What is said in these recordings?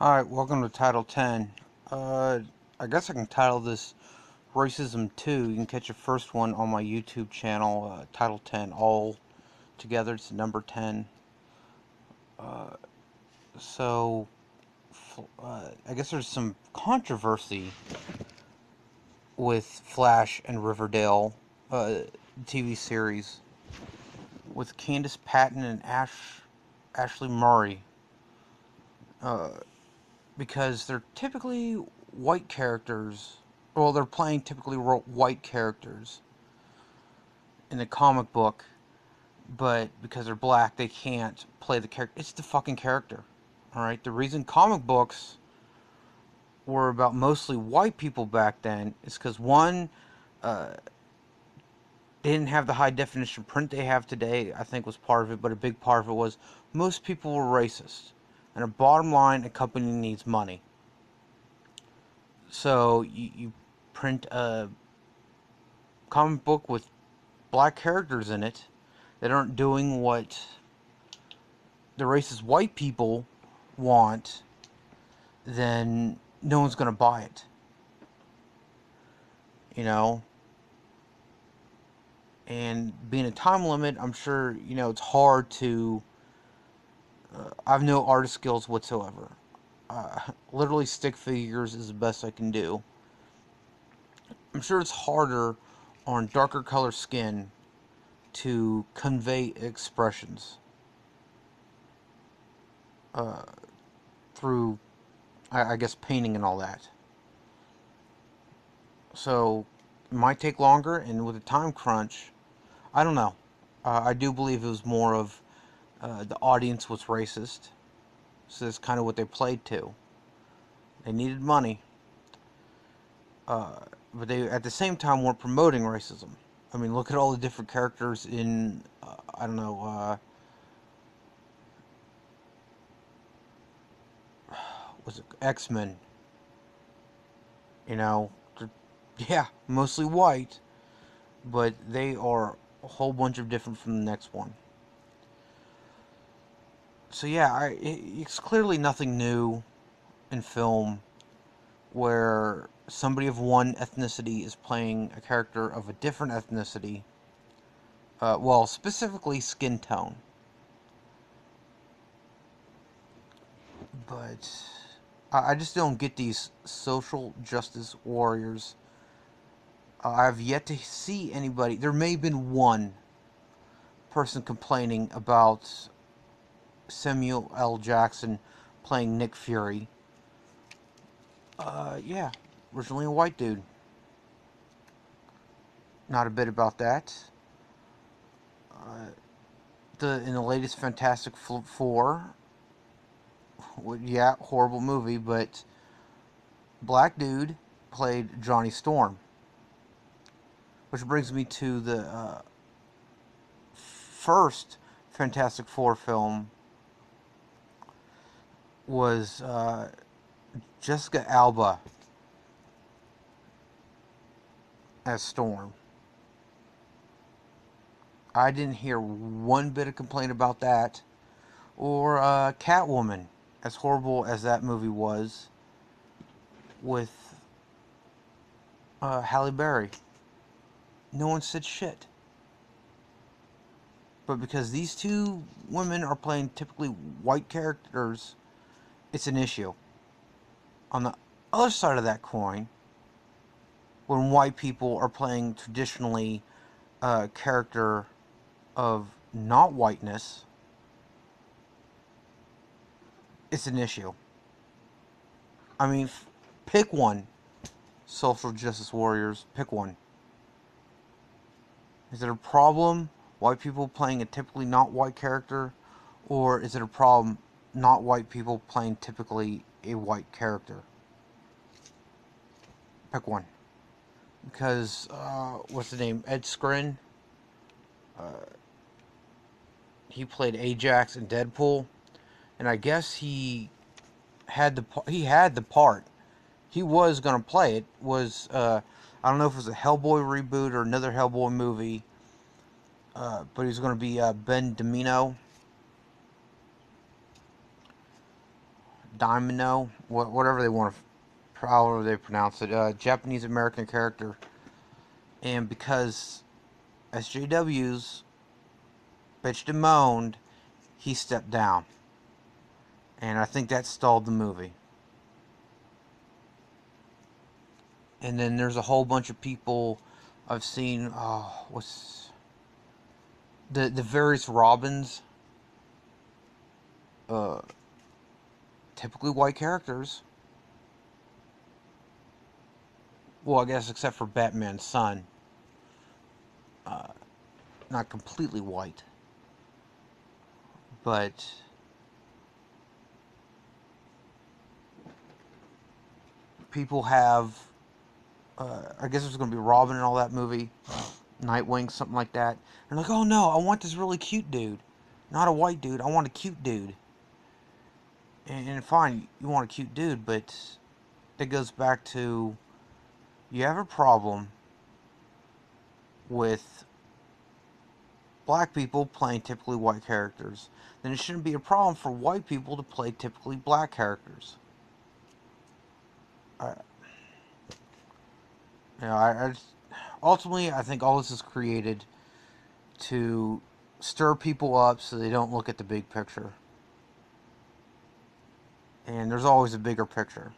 Alright, welcome to Title 10. Uh, I guess I can title this Racism 2. You can catch the first one on my YouTube channel, uh, Title 10, all together. It's number 10. Uh, so, uh, I guess there's some controversy with Flash and Riverdale uh, TV series with Candice Patton and Ash Ashley Murray. Uh, because they're typically white characters. Well, they're playing typically white characters in the comic book, but because they're black, they can't play the character. It's the fucking character. All right. The reason comic books were about mostly white people back then is because one, uh, they didn't have the high definition print they have today. I think was part of it, but a big part of it was most people were racist. And a bottom line, a company needs money. So you, you print a comic book with black characters in it that aren't doing what the racist white people want, then no one's going to buy it. You know? And being a time limit, I'm sure, you know, it's hard to uh, I have no artist skills whatsoever. Uh, literally, stick figures is the best I can do. I'm sure it's harder on darker color skin to convey expressions uh, through, I, I guess, painting and all that. So, it might take longer, and with a time crunch, I don't know. Uh, I do believe it was more of uh, the audience was racist. So that's kind of what they played to. They needed money. Uh, but they, at the same time, weren't promoting racism. I mean, look at all the different characters in, uh, I don't know, uh, was it X Men? You know, yeah, mostly white, but they are a whole bunch of different from the next one so yeah, I, it's clearly nothing new in film where somebody of one ethnicity is playing a character of a different ethnicity. Uh, well, specifically skin tone. But I, I just don't get these social justice warriors. Uh, I have yet to see anybody. There may have been one person complaining about Samuel L. Jackson playing Nick Fury. Uh, yeah, originally a white dude. Not a bit about that. Uh, the in the latest Fantastic Four, yeah, horrible movie, but black dude played Johnny Storm. Which brings me to the uh, first Fantastic Four film was uh, Jessica Alba as Storm. I didn't hear one bit of complaint about that. Or uh, Catwoman, as horrible as that movie was, with uh, Halle Berry. No one said shit. But because these two women are playing typically white characters it's an issue. On the other side of that coin, when white people are playing traditionally a character of not whiteness, it's an issue. I mean, pick one. Social justice warriors, pick one. Is it a problem, white people playing a typically not white character? Or is it a problem, not white people playing typically a white character. Pick one. Because, uh, what's the name? Ed Skrein. Uh, he played Ajax in Deadpool, and I guess he had the he had the part. He was gonna play it. Was uh, I don't know if it was a Hellboy reboot or another Hellboy movie, uh, but he was gonna be uh, Ben Daimio Daimino, whatever they want to, however they pronounce it, uh, Japanese American character. And because SJWs bitched and moaned, he stepped down. And I think that stalled the movie. And then there's a whole bunch of people I've seen. Oh, what's the the various Robins? Uh, typically white characters. Well, I guess except for Batman's son. Uh, not completely white. But people have uh, I guess there's going to be Robin and all that movie, Nightwing, something like that. And like, oh no, I want this really cute dude, not a white dude. I want a cute dude. And, and fine, you want a cute dude, but it goes back to you have a problem with black people playing typically white characters, then it shouldn't be a problem for white people to play typically black characters. Uh, you know, I, I just, ultimately I think all this is created to stir people up so they don't look at the big picture. And there's always a bigger picture.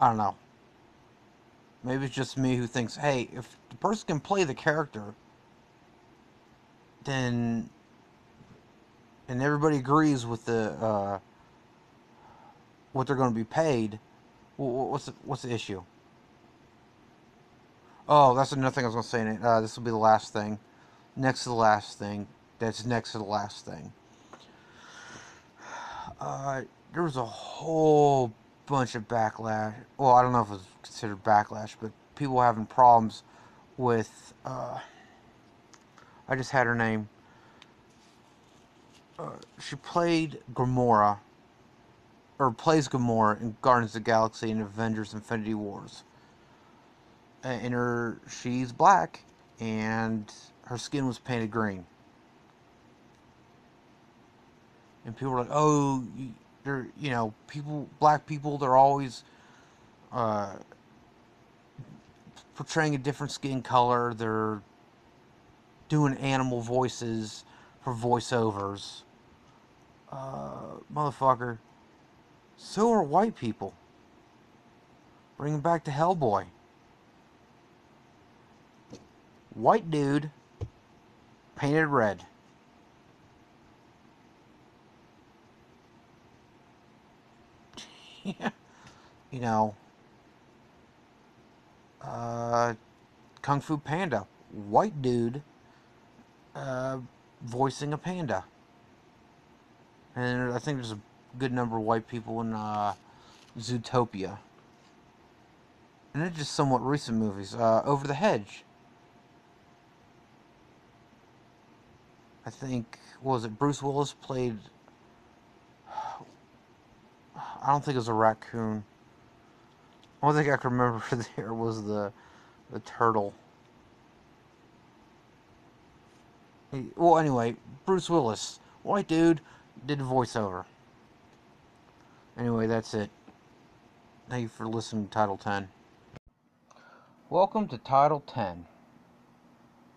I don't know. Maybe it's just me who thinks, hey, if the person can play the character, then and everybody agrees with the uh, what they're going to be paid, what's the, what's the issue? Oh, that's another thing I was going to say. Uh, this will be the last thing. Next to the last thing. That's next to the last thing. Uh, there was a whole bunch of backlash. Well, I don't know if it was considered backlash, but people having problems with. Uh, I just had her name. Uh, she played Gamora or plays Gamora in Guardians of the Galaxy and Avengers Infinity Wars. And her she's black and her skin was painted green. And people are like, "Oh, they're you know, people black people they're always uh, portraying a different skin color. They're doing animal voices for voiceovers." Uh, motherfucker so are white people. Bring him back to Hellboy. White dude, painted red. you know, uh, Kung Fu Panda, white dude, uh, voicing a panda. And I think there's a good number of white people in uh, Zootopia. And it's just somewhat recent movies. Uh, Over the Hedge. I think, was it Bruce Willis played. I don't think it was a raccoon. Only thing I can remember there was the the turtle. well, anyway, Bruce Willis, white dude, did voiceover. Anyway, that's it. Thank you for listening to Title 10. Welcome to Title 10.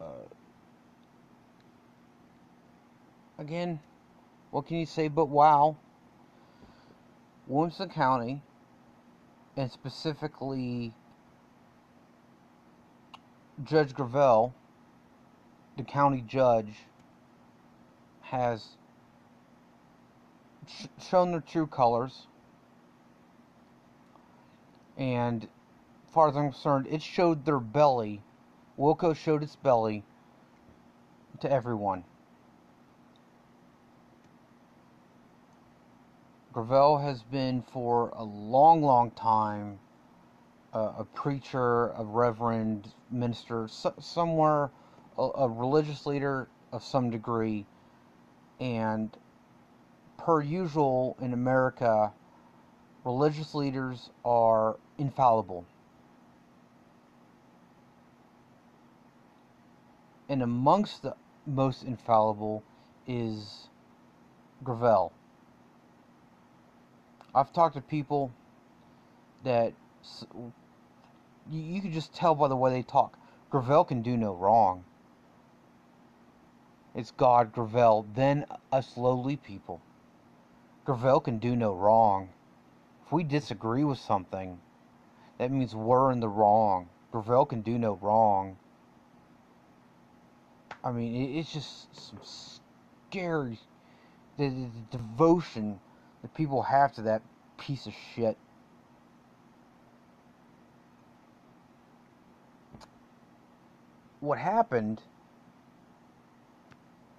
Uh, again, what can you say but wow? Williamson County, and specifically Judge Gravell, the county judge, has sh- shown their true colors. And as far as I'm concerned, it showed their belly. Wilco showed its belly to everyone. Gravell has been for a long, long time uh, a preacher, a reverend, minister, so, somewhere, a, a religious leader of some degree, and per usual in America, religious leaders are infallible. And amongst the most infallible is Gravell. I've talked to people that you, you can just tell by the way they talk. Gravell can do no wrong. It's God, Gravell, then us lowly people. Gravell can do no wrong. If we disagree with something, that means we're in the wrong. Gravell can do no wrong. I mean, it's just some scary the, the, the devotion that people have to that piece of shit. What happened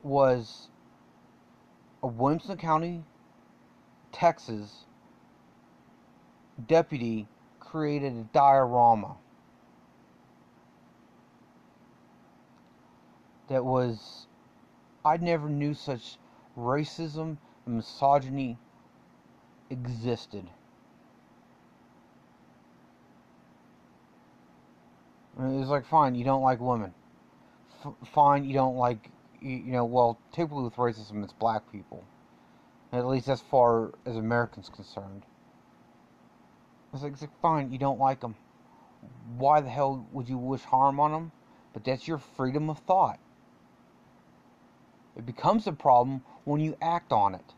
was a Williamson County, Texas deputy created a diorama that was I never knew such racism and misogyny existed. It's like, fine, you don't like women. F- fine, you don't like, you, you, know, well, typically with racism, it's black people. At least as far as Americans concerned. It's like, it's like, fine, you don't like them. Why the hell would you wish harm on them? But that's your freedom of thought. It becomes a problem when you act on it.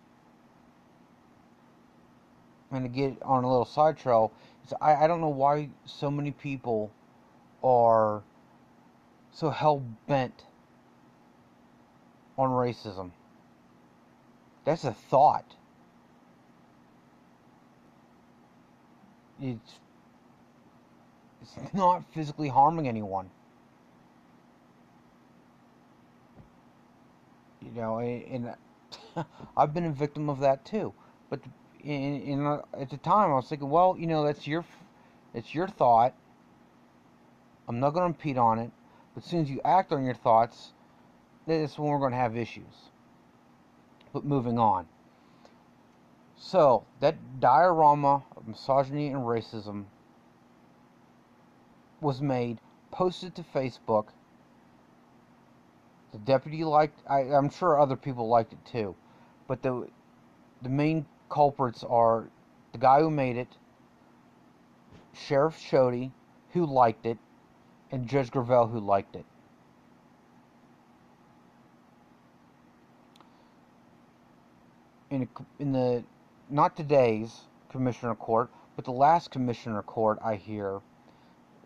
And to get on a little side trail, I, I don't know why so many people are so hell bent on racism. That's a thought. It's it's not physically harming anyone. You know, and, I've been a victim of that too. But in, in uh, at the time, I was thinking, well, you know, that's your it's your thought. I'm not going to impede on it. But as soon as you act on your thoughts, that's when we're going to have issues. But moving on. So, that diorama of misogyny and racism was made, posted to Facebook, the deputy liked. I, I'm sure other people liked it too, but the the main culprits are the guy who made it, Sheriff Chody, who liked it, and Judge Gravell, who liked it. In in the not today's commissioner court, but the last commissioner court, I hear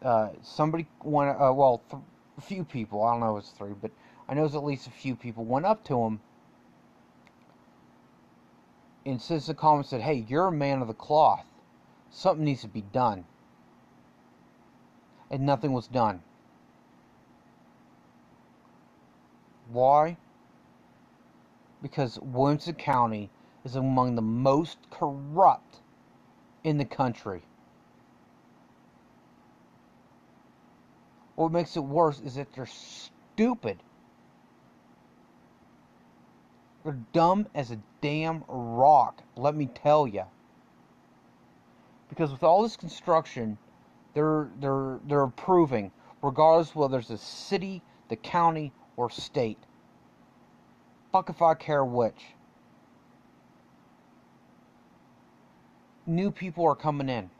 uh, somebody went. Uh, well, th- a few people. I don't know if it's three, but I know it's at least a few people went up to him and the comment said, "Hey, you're a man of the cloth. Something needs to be done." And nothing was done. Why? Because Williamson County is among the most corrupt in the country. What makes it worse is that they're stupid. They're dumb as a damn rock, let me tell you. Because with all this construction, they're they're they're approving, regardless whether it's a city, the county, or state. Fuck if I care which. New people are coming in.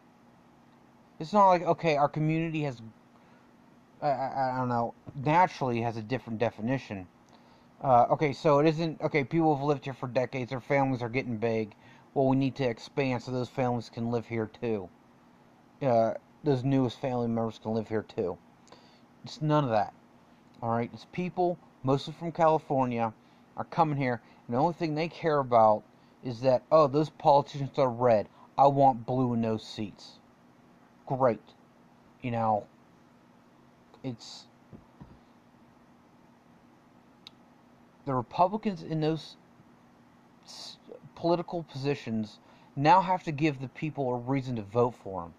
It's not like okay, our community has I, I, I don't know naturally has a different definition uh, okay, so it isn't okay. People have lived here for decades. Their families are getting big. Well, we need to expand so those families can live here too. Uh, those newest family members can live here too. It's none of that. All right, it's people, mostly from California, are coming here, and the only thing they care about is that oh, those politicians are red. I want blue in those seats. Great, you know. It's the Republicans in those political positions now have to give the people a reason to vote for them.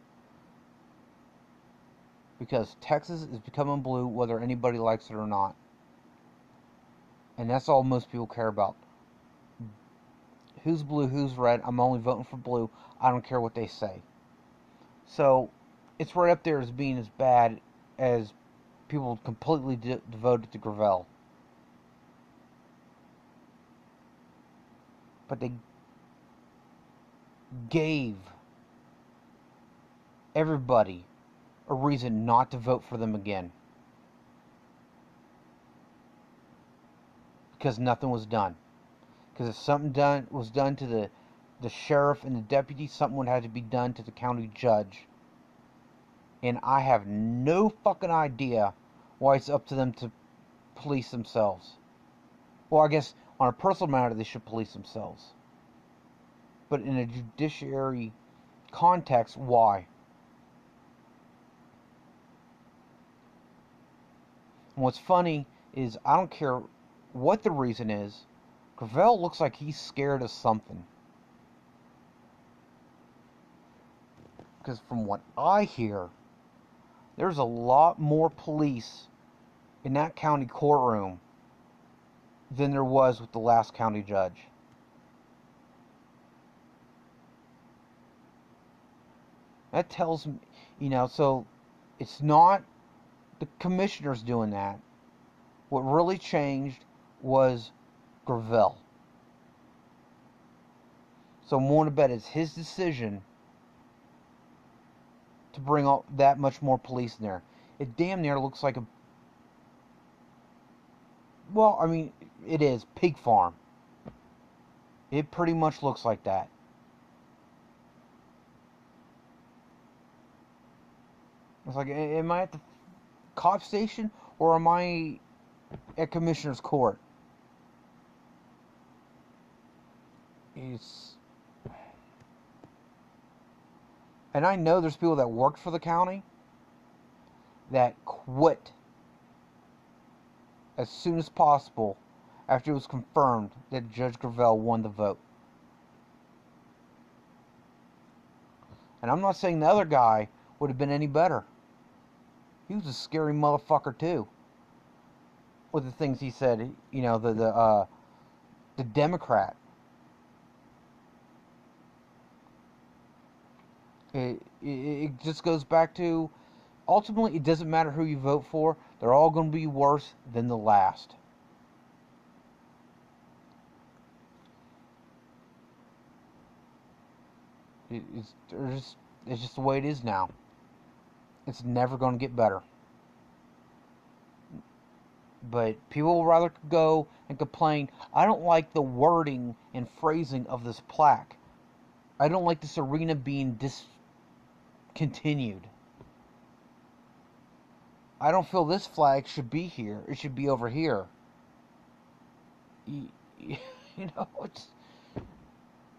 Because Texas is becoming blue whether anybody likes it or not. And that's all most people care about. Who's blue, who's red? I'm only voting for blue. I don't care what they say. So, it's right up there as being as bad as people completely de- devoted to Gravell. But they gave everybody a reason not to vote for them again. Because nothing was done. Because if something done was done to the the sheriff and the deputy, something would have to be done to the county judge. And I have no fucking idea why it's up to them to police themselves. Well, I guess on a personal matter, they should police themselves. But in a judiciary context, why? And what's funny is I don't care what the reason is, Gravell looks like he's scared of something. Because from what I hear, there's a lot more police in that county courtroom than there was with the last county judge. That tells me, you know, so it's not the commissioners doing that. What really changed was Gravell. So I'm willing to bet it's his decision to bring all, that much more police in there. It damn near looks like a. Well, I mean, it is pig farm. It pretty much looks like that. It's like, am I at the cop station or am I at commissioner's court? It's and I know there's people that worked for the county that quit as soon as possible after it was confirmed that Judge Gravell won the vote. And I'm not saying the other guy would have been any better. He was a scary motherfucker too. With the things he said, you know, the the uh, the Democrat It, it, it just goes back to ultimately, it doesn't matter who you vote for, they're all going to be worse than the last. It's, just, it's just the way it is now. It's never going to get better. But people will rather go and complain, I don't like the wording and phrasing of this plaque. I don't like this arena being dis continued. I don't feel this flag should be here. It should be over here. You, you know, it's,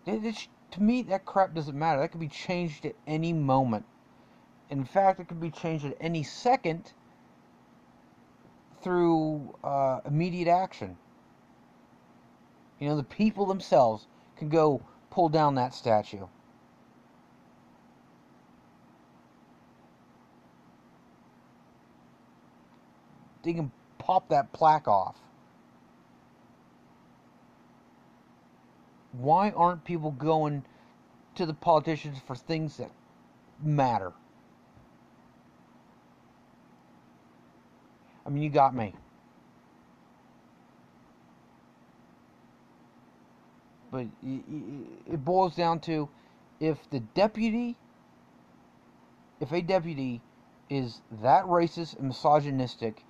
it's to me that crap doesn't matter. That could be changed at any moment. In fact, it could be changed at any second through uh, immediate action. You know, the people themselves can go pull down that statue. They can pop that plaque off. Why aren't people going to the politicians for things that matter? I mean, you got me. But it boils down to if the deputy, if a deputy is that racist and misogynistic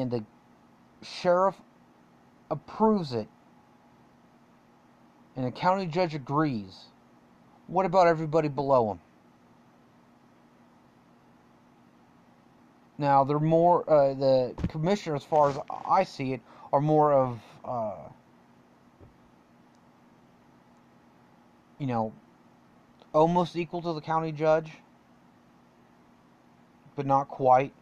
and the sheriff approves it and the county judge agrees, what about everybody below him? Now, they're more, uh, the commissioner, as far as I see it, are more of, uh, you know, almost equal to the county judge, but not quite.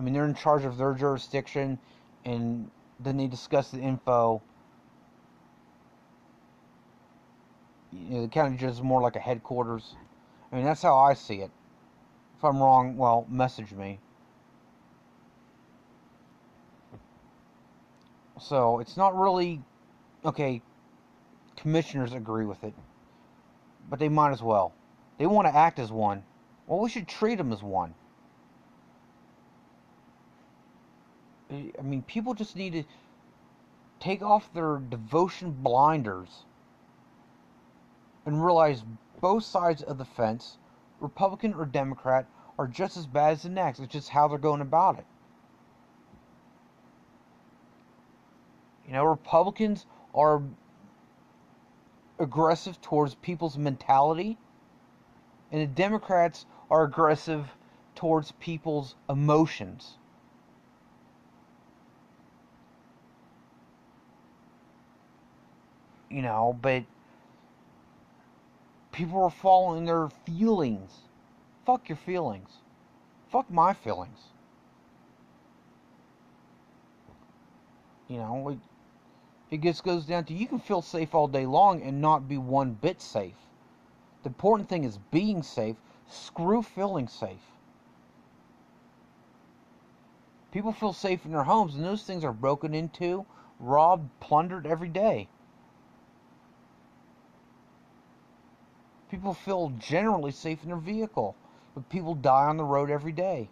I mean, they're in charge of their jurisdiction, and then they discuss the info. You know, the county judge is more like a headquarters. I mean, that's how I see it. If I'm wrong, well, message me. So it's not really okay. Commissioners agree with it, but they might as well. They want to act as one. Well, we should treat them as one. I mean, people just need to take off their devotion blinders and realize both sides of the fence, Republican or Democrat, are just as bad as the next. It's just how they're going about it. You know, Republicans are aggressive towards people's mentality, and the Democrats are aggressive towards people's emotions. You know, but people are following their feelings. Fuck your feelings. Fuck my feelings. You know, it, it just goes down to you can feel safe all day long and not be one bit safe. The important thing is being safe. Screw feeling safe. People feel safe in their homes, and those things are broken into, robbed, plundered every day. People feel generally safe in their vehicle, but people die on the road every day.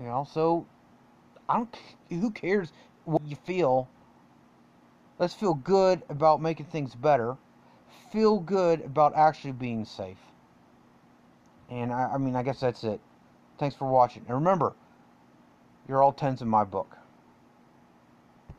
You know, so I don't. Who cares what you feel? Let's feel good about making things better. Feel good about actually being safe. And I, I mean, I guess that's it. Thanks for watching. And remember, you're all tens in my book.